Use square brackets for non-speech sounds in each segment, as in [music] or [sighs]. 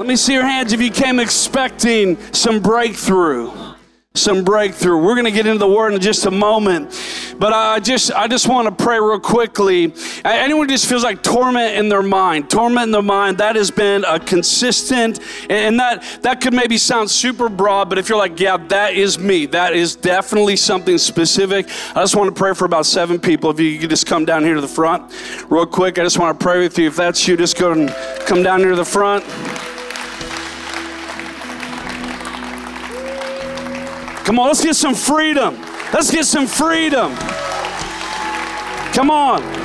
Let me see your hands if you came expecting some breakthrough. Some breakthrough. We're going to get into the word in just a moment, but I just I just want to pray real quickly. Anyone just feels like torment in their mind, torment in their mind. That has been a consistent, and that that could maybe sound super broad, but if you're like, yeah, that is me. That is definitely something specific. I just want to pray for about seven people. If you could just come down here to the front, real quick. I just want to pray with you. If that's you, just go and come down here to the front. Come on, let's get some freedom. Let's get some freedom. Come on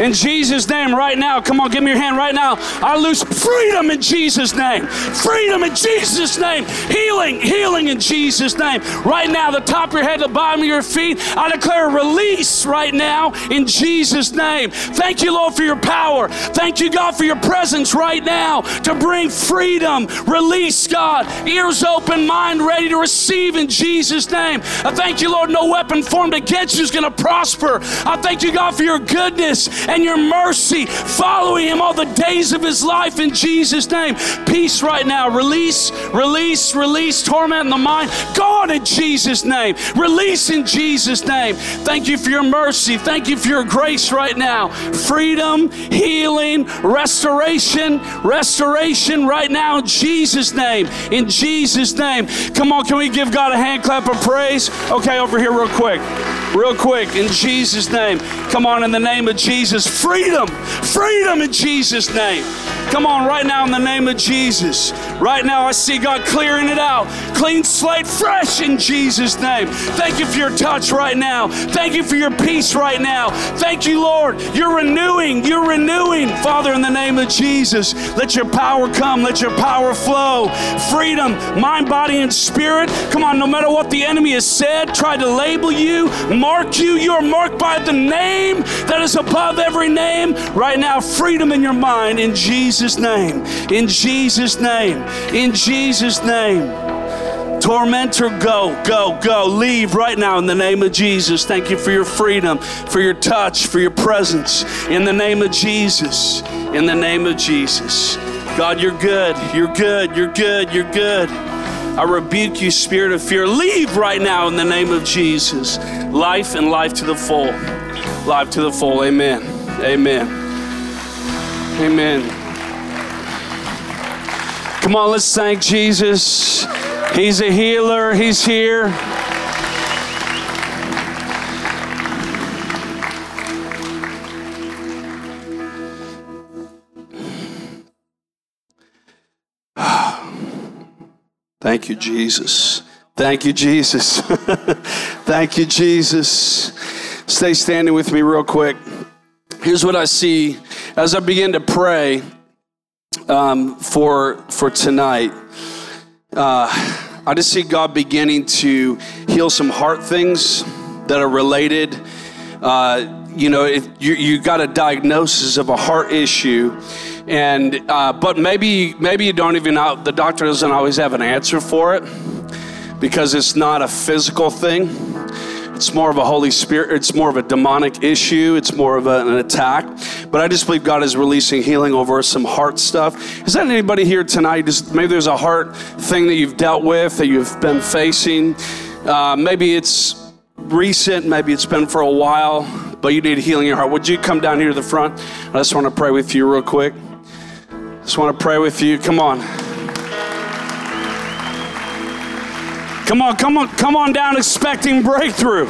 in Jesus' name right now. Come on, give me your hand right now. I lose freedom in Jesus' name. Freedom in Jesus' name. Healing, healing in Jesus' name. Right now, the top of your head, the bottom of your feet, I declare release right now in Jesus' name. Thank you, Lord, for your power. Thank you, God, for your presence right now to bring freedom, release, God. Ears open, mind ready to receive in Jesus' name. I thank you, Lord, no weapon formed against you is going to prosper. I thank you, God, for your goodness and your mercy following him all the days of his life in Jesus' name. Peace right now. Release, release, release torment in the mind. God in Jesus' name. Release in Jesus' name. Thank you for your mercy. Thank you for your grace right now. Freedom, healing, restoration, restoration right now in Jesus' name. In Jesus' name. Come on, can we give God a hand clap of praise? Okay, over here, real quick. Real quick, in Jesus' name. Come on, in the name of Jesus. Jesus. Freedom, freedom in Jesus' name. Come on, right now in the name of Jesus. Right now, I see God clearing it out. Clean slate, fresh in Jesus' name. Thank you for your touch right now. Thank you for your peace right now. Thank you, Lord. You're renewing. You're renewing. Father, in the name of Jesus, let your power come. Let your power flow. Freedom, mind, body, and spirit. Come on, no matter what the enemy has said, tried to label you, mark you, you're marked by the name that is above every name. Right now, freedom in your mind in Jesus' name. In Jesus' name. In Jesus' name. Tormentor, go, go, go. Leave right now in the name of Jesus. Thank you for your freedom, for your touch, for your presence. In the name of Jesus. In the name of Jesus. God, you're good. You're good. You're good. You're good. I rebuke you, spirit of fear. Leave right now in the name of Jesus. Life and life to the full. Life to the full. Amen. Amen. Amen. Come on, let's thank Jesus. He's a healer, He's here. [sighs] Thank you, Jesus. Thank you, Jesus. [laughs] Thank you, Jesus. Stay standing with me real quick. Here's what I see as I begin to pray um, for for tonight. Uh, I just see God beginning to heal some heart things that are related. Uh, you know, if you, you got a diagnosis of a heart issue, and uh, but maybe maybe you don't even know the doctor doesn't always have an answer for it because it's not a physical thing it's more of a Holy Spirit, it's more of a demonic issue, it's more of a, an attack. But I just believe God is releasing healing over some heart stuff. Is that anybody here tonight? Maybe there's a heart thing that you've dealt with, that you've been facing. Uh, maybe it's recent, maybe it's been for a while, but you need healing in your heart. Would you come down here to the front? I just want to pray with you real quick. Just want to pray with you. Come on. Come on, come on, come on down expecting breakthrough.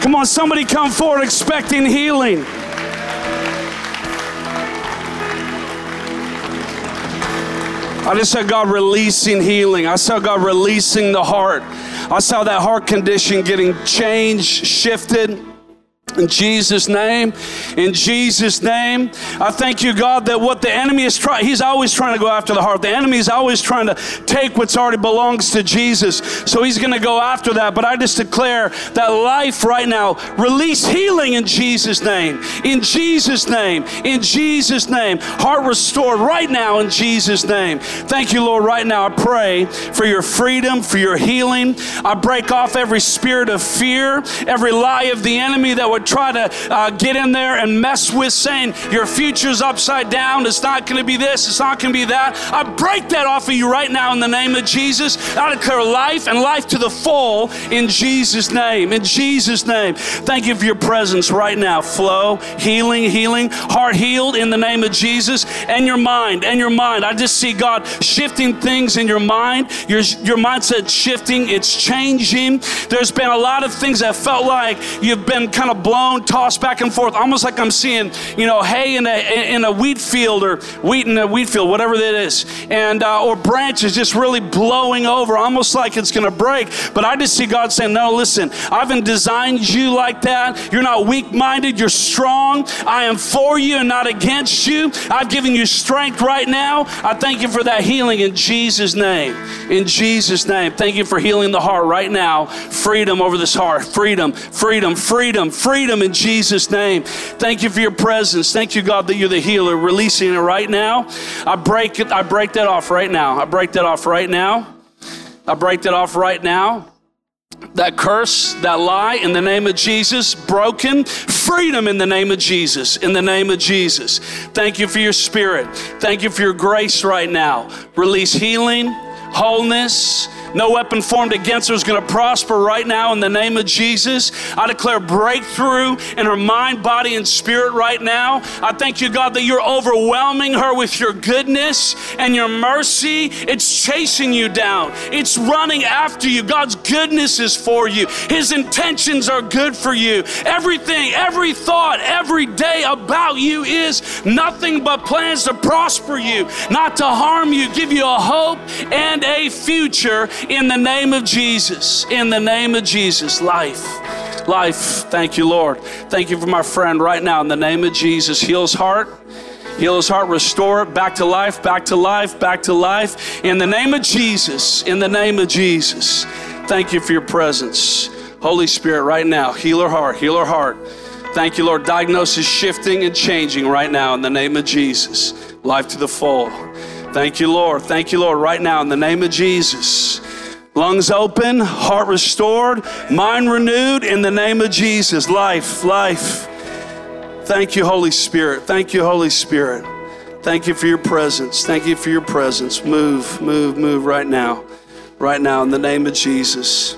Come on, somebody come forward expecting healing. I just saw God releasing healing. I saw God releasing the heart. I saw that heart condition getting changed, shifted. In Jesus' name, in Jesus' name, I thank you, God, that what the enemy is trying, he's always trying to go after the heart. The enemy is always trying to take what's already belongs to Jesus. So he's going to go after that. But I just declare that life right now, release healing in Jesus' name, in Jesus' name, in Jesus' name. Heart restored right now in Jesus' name. Thank you, Lord, right now. I pray for your freedom, for your healing. I break off every spirit of fear, every lie of the enemy that would try to uh, get in there and mess with saying your future's upside down. It's not going to be this. It's not going to be that. I break that off of you right now in the name of Jesus. I declare life and life to the full in Jesus' name. In Jesus' name. Thank you for your presence right now. Flow, healing, healing, heart healed in the name of Jesus, and your mind, and your mind. I just see God shifting things in your mind. Your, your mindset shifting, it's changing. There's been a lot of things that felt like you've been kind of blown, tossed back and forth, almost like I'm seeing, you know, hay in a, in a wheat field or wheat in a wheat field, whatever that is, and uh, or branches just really blowing over, almost like it's going to break. But I just see God saying, "No, listen, I haven't designed you like that. You're not weak-minded. You're strong. I am for you and not against you. I've given you strength right now. I thank you for that healing in Jesus' name. In Jesus' name, thank you for healing the heart right now. Freedom over this heart. Freedom, freedom, freedom, freedom." Freedom in Jesus' name. Thank you for your presence. Thank you, God, that you're the healer, releasing it right now. I break it, I break that off right now. I break that off right now. I break that off right now. That curse, that lie, in the name of Jesus, broken. Freedom in the name of Jesus. In the name of Jesus. Thank you for your spirit. Thank you for your grace right now. Release healing, wholeness, no weapon formed against her is going to prosper right now in the name of Jesus. I declare breakthrough in her mind, body, and spirit right now. I thank you, God, that you're overwhelming her with your goodness and your mercy. It's chasing you down, it's running after you. God's goodness is for you, His intentions are good for you. Everything, every thought, every day about you is nothing but plans to prosper you, not to harm you, give you a hope and a future in the name of Jesus. In the name of Jesus. Life. Life. Thank you, Lord. Thank you for my friend right now. In the name of Jesus. Heal his heart. Heal his heart, restore it back to life, back to life, back to life. In the name of Jesus, in the name of Jesus. Thank you for your presence. Holy Spirit, right now, heal her heart, heal her heart. Thank you, Lord. Diagnosis shifting and changing right now in the name of Jesus. Life to the full. Thank you, Lord. Thank you, Lord, right now in the name of Jesus. Lungs open, heart restored, mind renewed in the name of Jesus. Life, life. Thank you, Holy Spirit. Thank you, Holy Spirit. Thank you for your presence. Thank you for your presence. Move, move, move right now. Right now, in the name of Jesus.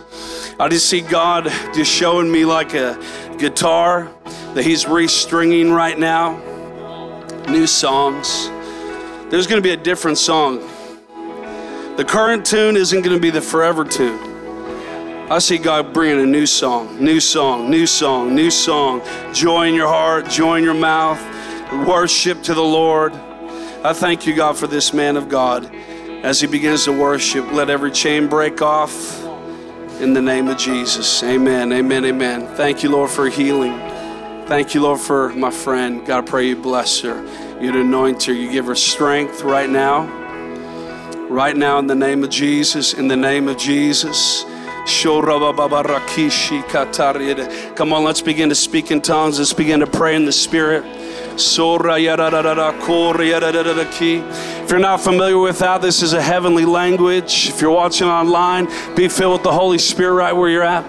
I just see God just showing me like a guitar that He's restringing right now. New songs. There's going to be a different song the current tune isn't going to be the forever tune. I see God bringing a new song, new song, new song, new song. Joy in your heart, joy in your mouth, worship to the Lord. I thank you, God, for this man of God. As he begins to worship, let every chain break off in the name of Jesus. Amen, amen, amen. Thank you, Lord, for healing. Thank you, Lord, for my friend. God, I pray you bless her. You'd anoint her. You give her strength right now. Right now, in the name of Jesus, in the name of Jesus. Come on, let's begin to speak in tongues. Let's begin to pray in the Spirit. If you're not familiar with that, this is a heavenly language. If you're watching online, be filled with the Holy Spirit right where you're at.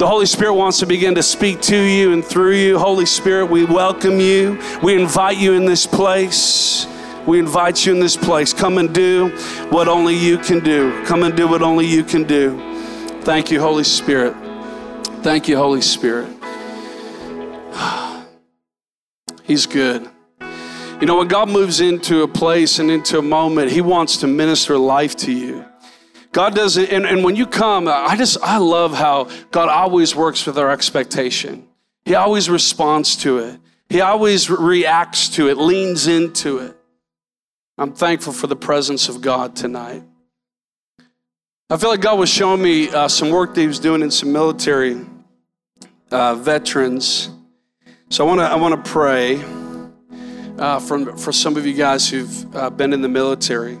The Holy Spirit wants to begin to speak to you and through you. Holy Spirit, we welcome you. We invite you in this place. We invite you in this place. Come and do what only you can do. Come and do what only you can do. Thank you, Holy Spirit. Thank you, Holy Spirit. [sighs] He's good. You know, when God moves into a place and into a moment, He wants to minister life to you. God does it, and, and when you come, I just, I love how God always works with our expectation. He always responds to it, He always reacts to it, leans into it. I'm thankful for the presence of God tonight. I feel like God was showing me uh, some work that He was doing in some military uh, veterans. So I want to I want to pray uh, for for some of you guys who've uh, been in the military.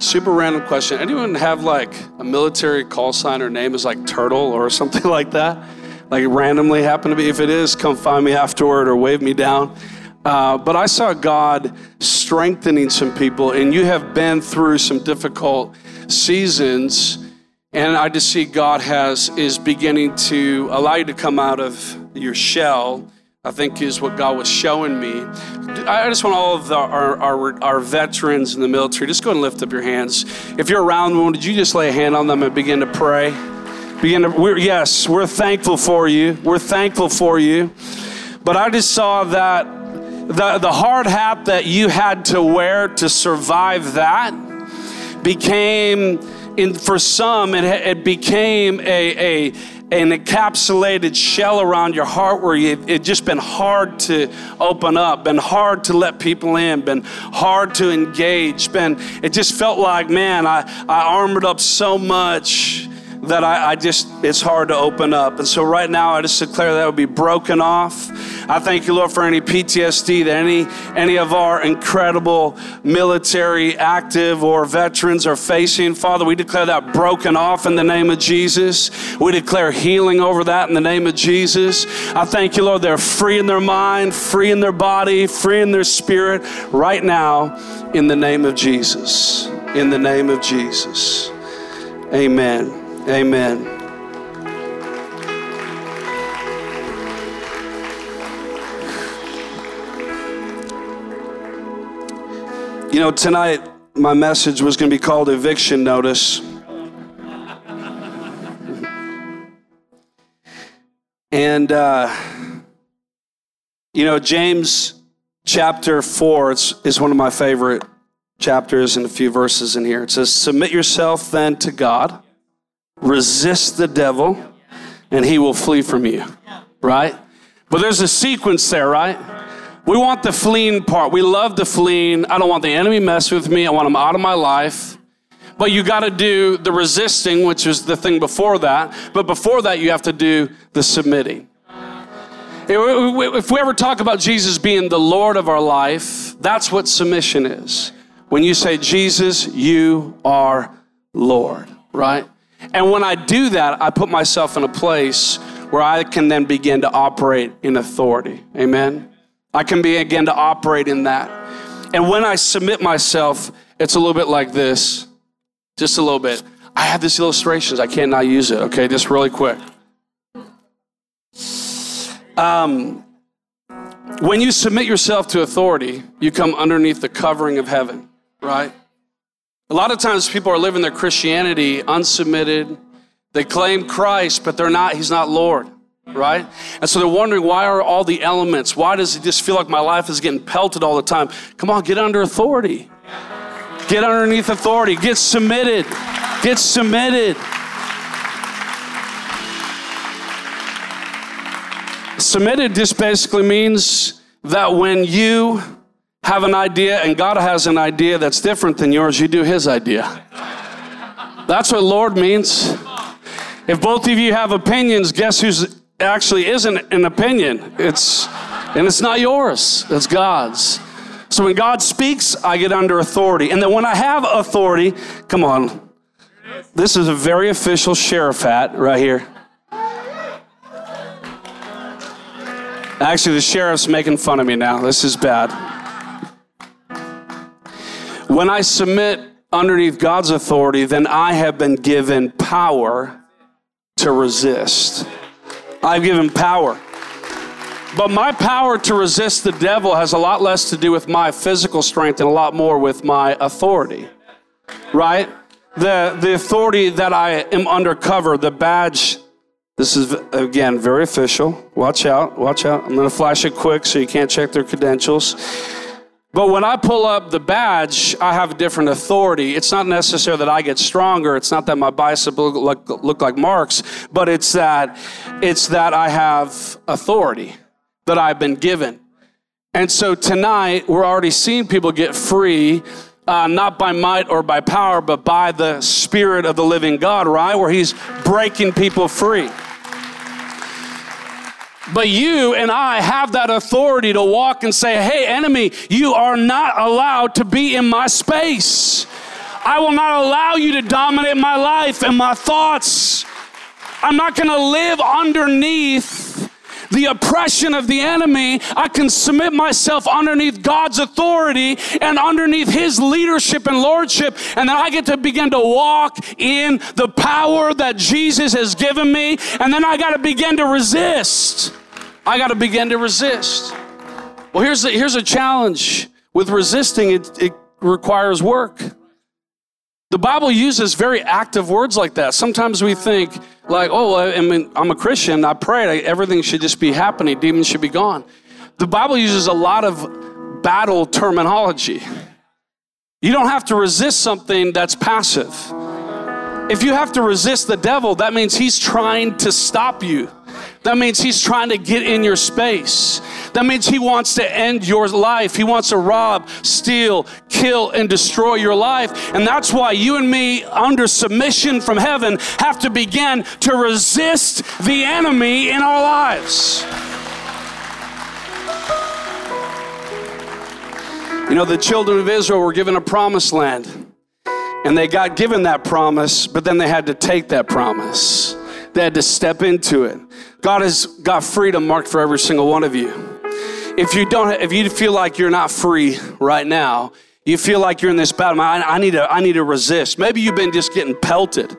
Super random question. Anyone have like a military call sign or name is like Turtle or [laughs] something like that? Like randomly happen to be? If it is, come find me afterward or wave me down. Uh, but I saw God strengthening some people, and you have been through some difficult seasons, and I just see God has is beginning to allow you to come out of your shell. I think is what God was showing me. I just want all of the, our, our, our veterans in the military, just go and lift up your hands. If you're around one, did you just lay a hand on them and begin to pray? Begin to, we're, yes, we're thankful for you. We're thankful for you. But I just saw that the, the hard hat that you had to wear to survive that became, in, for some, it, it became a, a an encapsulated shell around your heart where you, it just been hard to open up, been hard to let people in, been hard to engage, been it just felt like, man, I, I armored up so much that I, I, just, it's hard to open up. And so right now, I just declare that would be broken off. I thank you, Lord, for any PTSD that any, any of our incredible military active or veterans are facing. Father, we declare that broken off in the name of Jesus. We declare healing over that in the name of Jesus. I thank you, Lord, they're free in their mind, free in their body, free in their spirit right now in the name of Jesus. In the name of Jesus. Amen. Amen. You know, tonight my message was going to be called Eviction Notice. And, uh, you know, James chapter 4 is one of my favorite chapters and a few verses in here. It says, Submit yourself then to God resist the devil, and he will flee from you, right? But there's a sequence there, right? We want the fleeing part. We love the fleeing. I don't want the enemy mess with me. I want him out of my life. But you got to do the resisting, which is the thing before that. But before that, you have to do the submitting. If we ever talk about Jesus being the Lord of our life, that's what submission is. When you say, Jesus, you are Lord, right? And when I do that, I put myself in a place where I can then begin to operate in authority. Amen. I can begin to operate in that. And when I submit myself, it's a little bit like this. Just a little bit. I have these illustrations. I cannot use it. Okay, just really quick. Um, when you submit yourself to authority, you come underneath the covering of heaven, right? A lot of times people are living their Christianity unsubmitted. They claim Christ, but they're not, He's not Lord, right? And so they're wondering why are all the elements? Why does it just feel like my life is getting pelted all the time? Come on, get under authority. Get underneath authority. Get submitted. Get submitted. Submitted just basically means that when you have an idea and God has an idea that's different than yours, you do His idea. That's what Lord means. If both of you have opinions, guess who's actually isn't an opinion? It's and it's not yours, it's God's. So when God speaks, I get under authority. And then when I have authority, come on. This is a very official sheriff hat right here. Actually, the sheriff's making fun of me now. This is bad. When I submit underneath God's authority, then I have been given power to resist. I've given power. But my power to resist the devil has a lot less to do with my physical strength and a lot more with my authority. Right? The, the authority that I am undercover, the badge, this is again very official. Watch out, watch out. I'm going to flash it quick so you can't check their credentials. But when I pull up the badge, I have a different authority. It's not necessarily that I get stronger. It's not that my biceps look like, look like marks, but it's that it's that I have authority that I've been given. And so tonight, we're already seeing people get free, uh, not by might or by power, but by the Spirit of the living God, right? Where He's breaking people free. But you and I have that authority to walk and say, hey, enemy, you are not allowed to be in my space. I will not allow you to dominate my life and my thoughts. I'm not going to live underneath the oppression of the enemy. I can submit myself underneath God's authority and underneath His leadership and lordship. And then I get to begin to walk in the power that Jesus has given me. And then I got to begin to resist. I got to begin to resist. Well, here's a, here's a challenge with resisting, it, it requires work. The Bible uses very active words like that. Sometimes we think, like, oh, I mean, I'm a Christian, I pray, everything should just be happening, demons should be gone. The Bible uses a lot of battle terminology. You don't have to resist something that's passive. If you have to resist the devil, that means he's trying to stop you. That means he's trying to get in your space. That means he wants to end your life. He wants to rob, steal, kill, and destroy your life. And that's why you and me, under submission from heaven, have to begin to resist the enemy in our lives. You know, the children of Israel were given a promised land. And they got given that promise, but then they had to take that promise. They had to step into it. God has got freedom marked for every single one of you. If you don't, if you feel like you're not free right now, you feel like you're in this battle. I, I need to, I need to resist. Maybe you've been just getting pelted.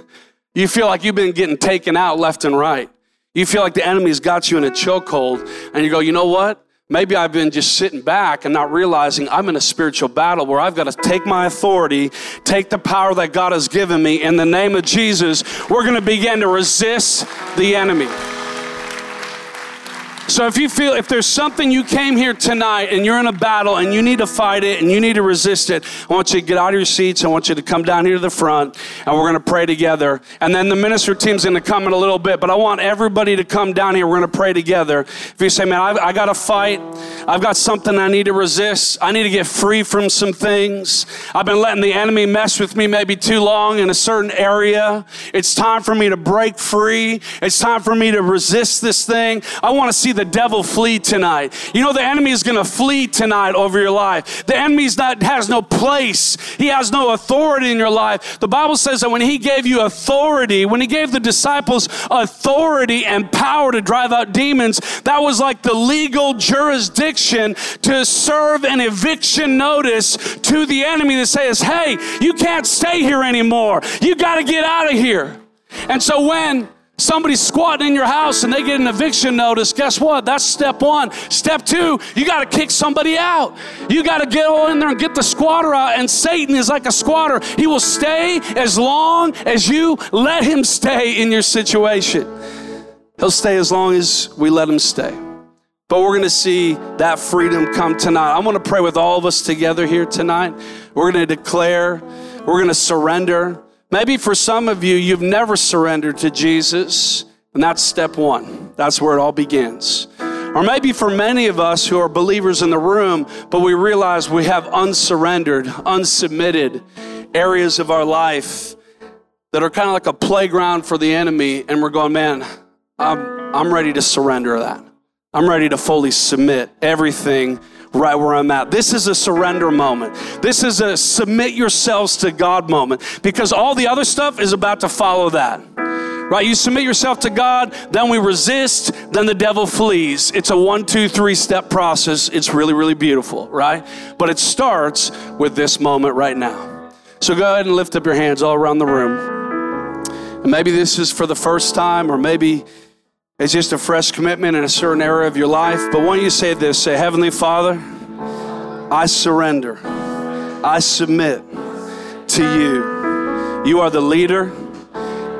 [laughs] you feel like you've been getting taken out left and right. You feel like the enemy's got you in a chokehold, and you go, you know what? Maybe I've been just sitting back and not realizing I'm in a spiritual battle where I've got to take my authority, take the power that God has given me. In the name of Jesus, we're going to begin to resist the enemy. So if you feel, if there's something you came here tonight and you're in a battle and you need to fight it and you need to resist it, I want you to get out of your seats. I want you to come down here to the front and we're going to pray together. And then the minister team's going to come in a little bit, but I want everybody to come down here. We're going to pray together. If you say, man, I've, I got to fight. I've got something I need to resist. I need to get free from some things. I've been letting the enemy mess with me maybe too long in a certain area. It's time for me to break free. It's time for me to resist this thing. I want to see the devil flee tonight. You know, the enemy is going to flee tonight over your life. The enemy's not, has no place. He has no authority in your life. The Bible says that when he gave you authority, when he gave the disciples authority and power to drive out demons, that was like the legal jurisdiction to serve an eviction notice to the enemy that says, hey, you can't stay here anymore. You got to get out of here. And so when Somebody's squatting in your house and they get an eviction notice. Guess what? That's step one. Step two, you got to kick somebody out. You got to get in there and get the squatter out. And Satan is like a squatter. He will stay as long as you let him stay in your situation. He'll stay as long as we let him stay. But we're going to see that freedom come tonight. I want to pray with all of us together here tonight. We're going to declare, we're going to surrender. Maybe for some of you, you've never surrendered to Jesus, and that's step one. That's where it all begins. Or maybe for many of us who are believers in the room, but we realize we have unsurrendered, unsubmitted areas of our life that are kind of like a playground for the enemy, and we're going, man, I'm, I'm ready to surrender that. I'm ready to fully submit everything right where I'm at. This is a surrender moment. This is a submit yourselves to God moment because all the other stuff is about to follow that. Right? You submit yourself to God, then we resist, then the devil flees. It's a one, two, three step process. It's really, really beautiful, right? But it starts with this moment right now. So go ahead and lift up your hands all around the room. And maybe this is for the first time, or maybe it's just a fresh commitment in a certain area of your life. But when you say this, say, Heavenly Father, I surrender. I submit to you. You are the leader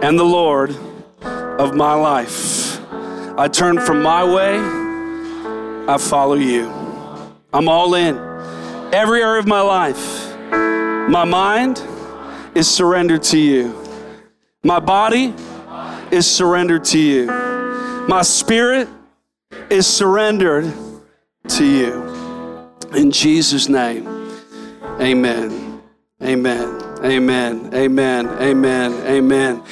and the Lord of my life. I turn from my way, I follow you. I'm all in. Every area of my life, my mind is surrendered to you. My body is surrendered to you. My spirit is surrendered to you. In Jesus' name, amen. Amen. Amen. Amen. Amen. Amen.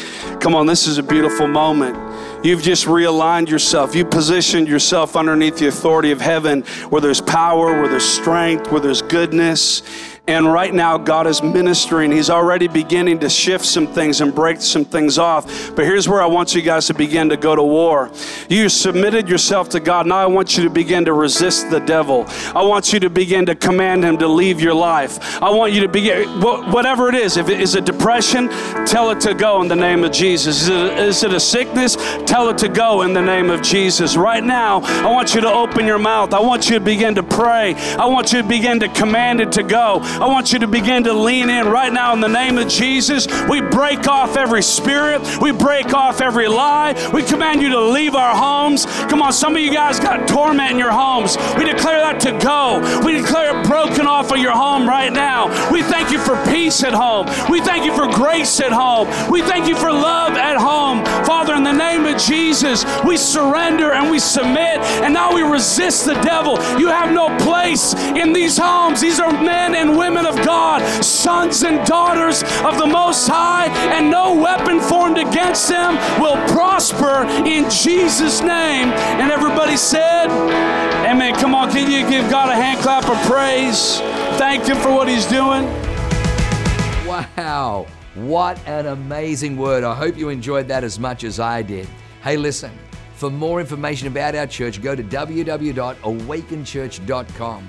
Come on, this is a beautiful moment. You've just realigned yourself. You positioned yourself underneath the authority of heaven where there's power, where there's strength, where there's goodness. And right now, God is ministering. He's already beginning to shift some things and break some things off. But here's where I want you guys to begin to go to war. You submitted yourself to God. Now I want you to begin to resist the devil. I want you to begin to command him to leave your life. I want you to begin, whatever it is. If it is a depression, tell it to go in the name of Jesus. Is it, is it a sickness? Tell it to go in the name of Jesus. Right now, I want you to open your mouth. I want you to begin to pray. I want you to begin to command it to go. I want you to begin to lean in right now in the name of Jesus. We break off every spirit, we break off every lie. We command you to leave our homes. Come on, some of you guys got torment in your homes. We declare that to go. We declare it broken off of your home right now. We thank you for peace at home. We thank you for grace at home. We thank you for love at home. Father, in the name of Jesus, we surrender and we submit, and now we resist the devil. You have no place in these homes. These are men and women of God, sons and daughters of the Most High, and no weapon formed against them will prosper in Jesus' name. And everybody said, Amen. Come on, can you give God a hand clap of praise? Thank Him for what He's doing. Wow. What an amazing word. I hope you enjoyed that as much as I did. Hey, listen, for more information about our church, go to www.awakenchurch.com